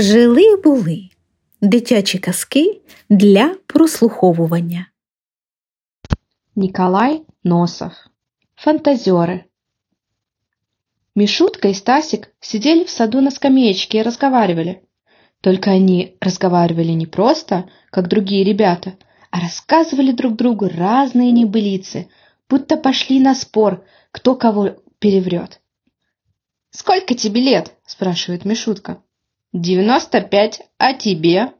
Жили були дитячі казки для прослуховування. Николай Носов. Фантазеры. Мишутка и Стасик сидели в саду на скамеечке и разговаривали. Только они разговаривали не просто, как другие ребята, а рассказывали друг другу разные небылицы, будто пошли на спор, кто кого переврет. «Сколько тебе лет?» – спрашивает Мишутка. «Девяносто пять, а тебе?»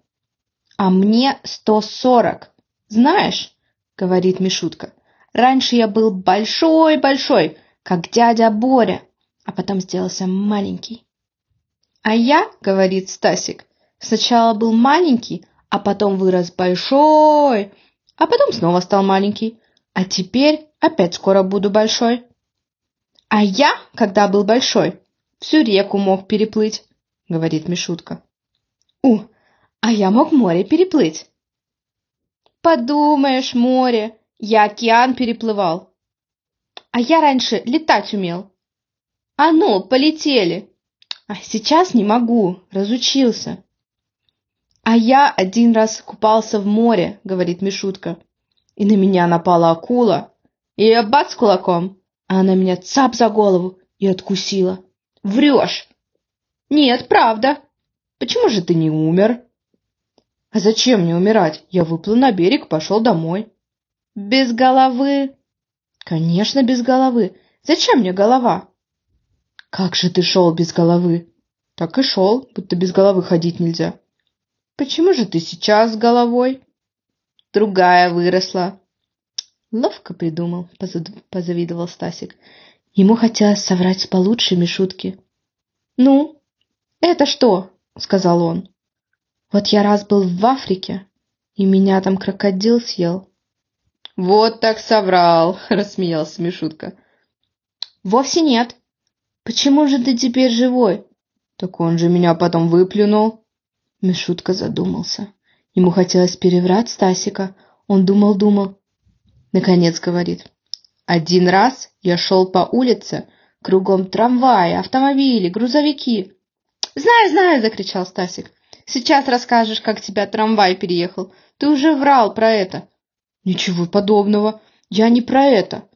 «А мне сто сорок. Знаешь, — говорит Мишутка, — раньше я был большой-большой, как дядя Боря, а потом сделался маленький». «А я, — говорит Стасик, — сначала был маленький, а потом вырос большой, а потом снова стал маленький, а теперь опять скоро буду большой». «А я, когда был большой, всю реку мог переплыть говорит Мишутка. У, а я мог море переплыть. Подумаешь, море, я океан переплывал. А я раньше летать умел. А ну, полетели. А сейчас не могу, разучился. А я один раз купался в море, говорит Мишутка. И на меня напала акула. И я бац кулаком, а она меня цап за голову и откусила. Врешь! Нет, правда. Почему же ты не умер? А зачем мне умирать? Я выплыл на берег, пошел домой. Без головы? Конечно, без головы. Зачем мне голова? Как же ты шел без головы? Так и шел, будто без головы ходить нельзя. Почему же ты сейчас с головой? Другая выросла. Ловко придумал, позавидовал Стасик. Ему хотелось соврать получше Мишутки. Ну, «Это что?» — сказал он. «Вот я раз был в Африке, и меня там крокодил съел». «Вот так соврал!» — рассмеялся Мишутка. «Вовсе нет. Почему же ты теперь живой?» «Так он же меня потом выплюнул». Мишутка задумался. Ему хотелось переврать Стасика. Он думал-думал. Наконец говорит. «Один раз я шел по улице, кругом трамваи, автомобили, грузовики. «Знаю, знаю!» — закричал Стасик. «Сейчас расскажешь, как тебя трамвай переехал. Ты уже врал про это». «Ничего подобного. Я не про это».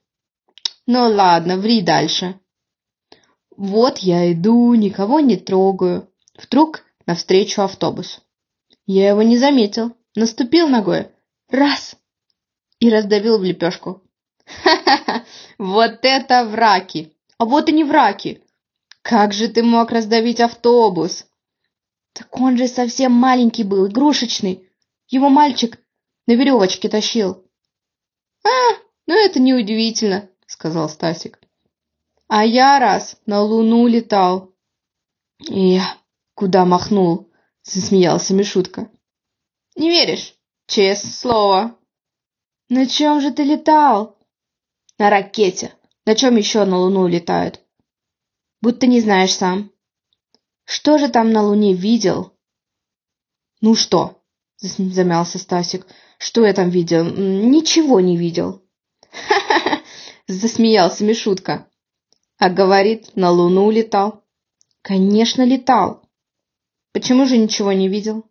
«Ну ладно, ври дальше». Вот я иду, никого не трогаю. Вдруг навстречу автобус. Я его не заметил. Наступил ногой. Раз! И раздавил в лепешку. Ха-ха-ха! Вот это враки! А вот и не враки! Как же ты мог раздавить автобус? Так он же совсем маленький был, игрушечный. Его мальчик на веревочке тащил. А, ну это неудивительно, сказал Стасик. А я раз на луну летал. И куда махнул? Засмеялся Мишутка. Не веришь? Честное слово. На чем же ты летал? На ракете. На чем еще на луну летают? Будто не знаешь сам. Что же там на Луне видел? Ну что? Замялся Стасик. Что я там видел? Ничего не видел. Ха-ха-ха! Засмеялся Мишутка. А говорит, на Луну летал. Конечно, летал. Почему же ничего не видел?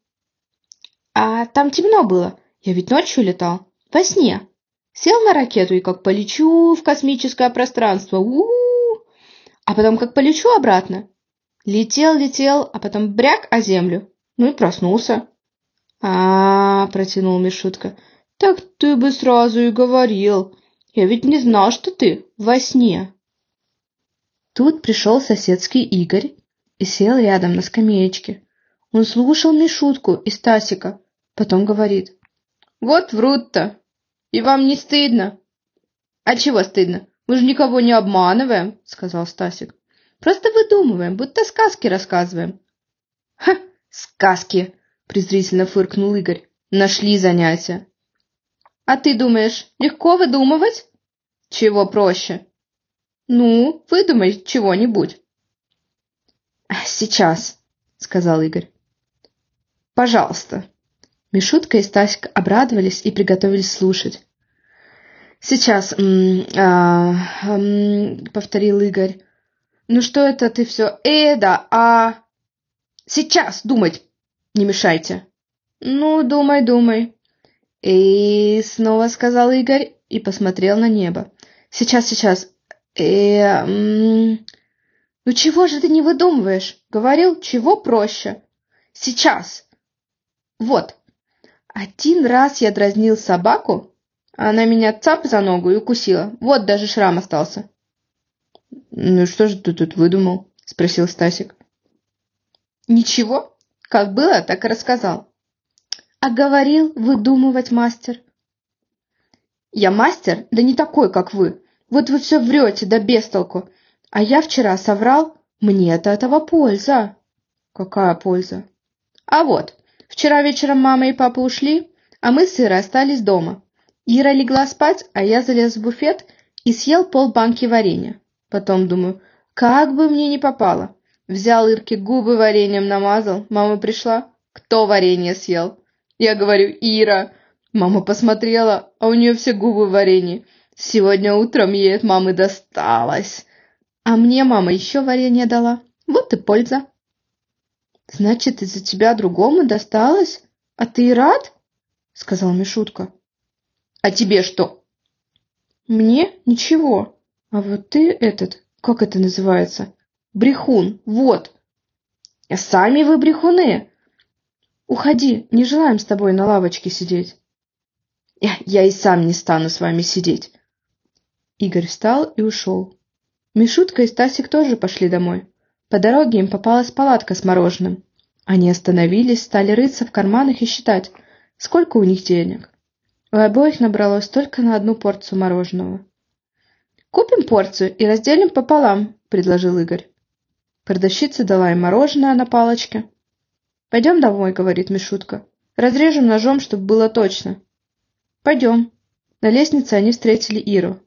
А там темно было. Я ведь ночью летал. Во сне. Сел на ракету и как полечу в космическое пространство. У-у-у! А потом как полечу обратно. Летел, летел, а потом бряк о землю. Ну и проснулся. А, протянул Мишутка. Так ты бы сразу и говорил. Я ведь не знал, что ты во сне. Тут пришел соседский Игорь и сел рядом на скамеечке. Он слушал Мишутку и Стасика, потом говорит. Вот врут-то. И вам не стыдно? А чего стыдно? Мы же никого не обманываем, сказал Стасик. Просто выдумываем, будто сказки рассказываем. Ха, сказки, презрительно фыркнул Игорь. Нашли занятия. А ты думаешь, легко выдумывать? Чего проще? Ну, выдумай чего-нибудь. Сейчас, сказал Игорь. Пожалуйста. Мишутка и Стасик обрадовались и приготовились слушать. Сейчас, а, повторил Игорь. Ну что это ты все? Э, да, а... Сейчас думать не мешайте. Ну, думай, думай. И снова сказал Игорь и посмотрел на небо. Сейчас, сейчас. Э, ну чего же ты не выдумываешь? Говорил, чего проще. Сейчас. Вот. Один раз я дразнил собаку, она меня цап за ногу и укусила. Вот даже шрам остался. Ну что же ты тут выдумал? Спросил Стасик. Ничего. Как было, так и рассказал. А говорил выдумывать мастер. Я мастер, да не такой, как вы. Вот вы все врете, да без толку. А я вчера соврал, мне от этого польза. Какая польза? А вот, вчера вечером мама и папа ушли, а мы с Ирой остались дома. Ира легла спать, а я залез в буфет и съел полбанки варенья. Потом думаю, как бы мне не попало. Взял Ирке губы вареньем намазал, мама пришла, кто варенье съел? Я говорю, Ира. Мама посмотрела, а у нее все губы в варенье. Сегодня утром ей от мамы досталось. А мне мама еще варенье дала. Вот и польза. Значит, из-за тебя другому досталось? А ты рад? Сказал Мишутка. А тебе что? Мне ничего. А вот ты этот, как это называется? Брехун, вот. А сами вы брехуны. Уходи, не желаем с тобой на лавочке сидеть. Я, и сам не стану с вами сидеть. Игорь встал и ушел. Мишутка и Стасик тоже пошли домой. По дороге им попалась палатка с мороженым. Они остановились, стали рыться в карманах и считать, сколько у них денег. У обоих набралось только на одну порцию мороженого. «Купим порцию и разделим пополам», — предложил Игорь. Продавщица дала им мороженое на палочке. «Пойдем домой», — говорит Мишутка. «Разрежем ножом, чтобы было точно». «Пойдем». На лестнице они встретили Иру.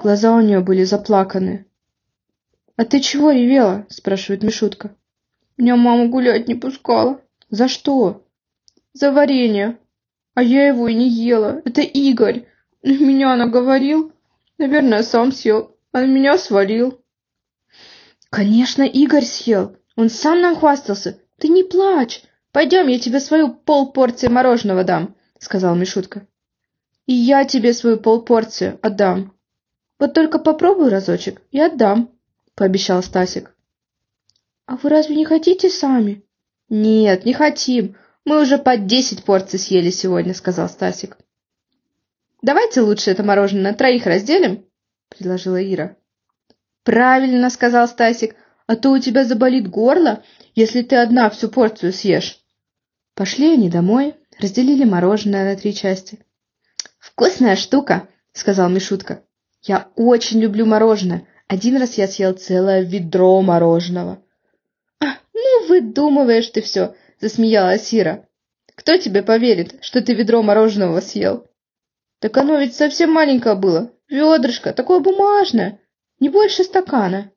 Глаза у нее были заплаканы. «А ты чего ревела?» — спрашивает Мишутка. «Меня мама гулять не пускала». «За что?» «За варенье», а я его и не ела. Это Игорь. Меня она говорил. Наверное, сам съел. А меня свалил. Конечно, Игорь съел. Он сам нам хвастался. Ты не плачь. Пойдем, я тебе свою полпорции мороженого дам, сказал Мишутка. И я тебе свою полпорцию отдам. Вот только попробуй разочек и отдам, пообещал Стасик. А вы разве не хотите сами? Нет, не хотим. Мы уже по десять порций съели сегодня, сказал Стасик. Давайте лучше это мороженое на троих разделим, предложила Ира. Правильно, сказал Стасик, а то у тебя заболит горло, если ты одна всю порцию съешь. Пошли они домой, разделили мороженое на три части. Вкусная штука, сказал Мишутка. Я очень люблю мороженое. Один раз я съел целое ведро мороженого. А, ну выдумываешь ты все, — засмеялась Ира. «Кто тебе поверит, что ты ведро мороженого съел?» «Так оно ведь совсем маленькое было, ведрышко, такое бумажное, не больше стакана».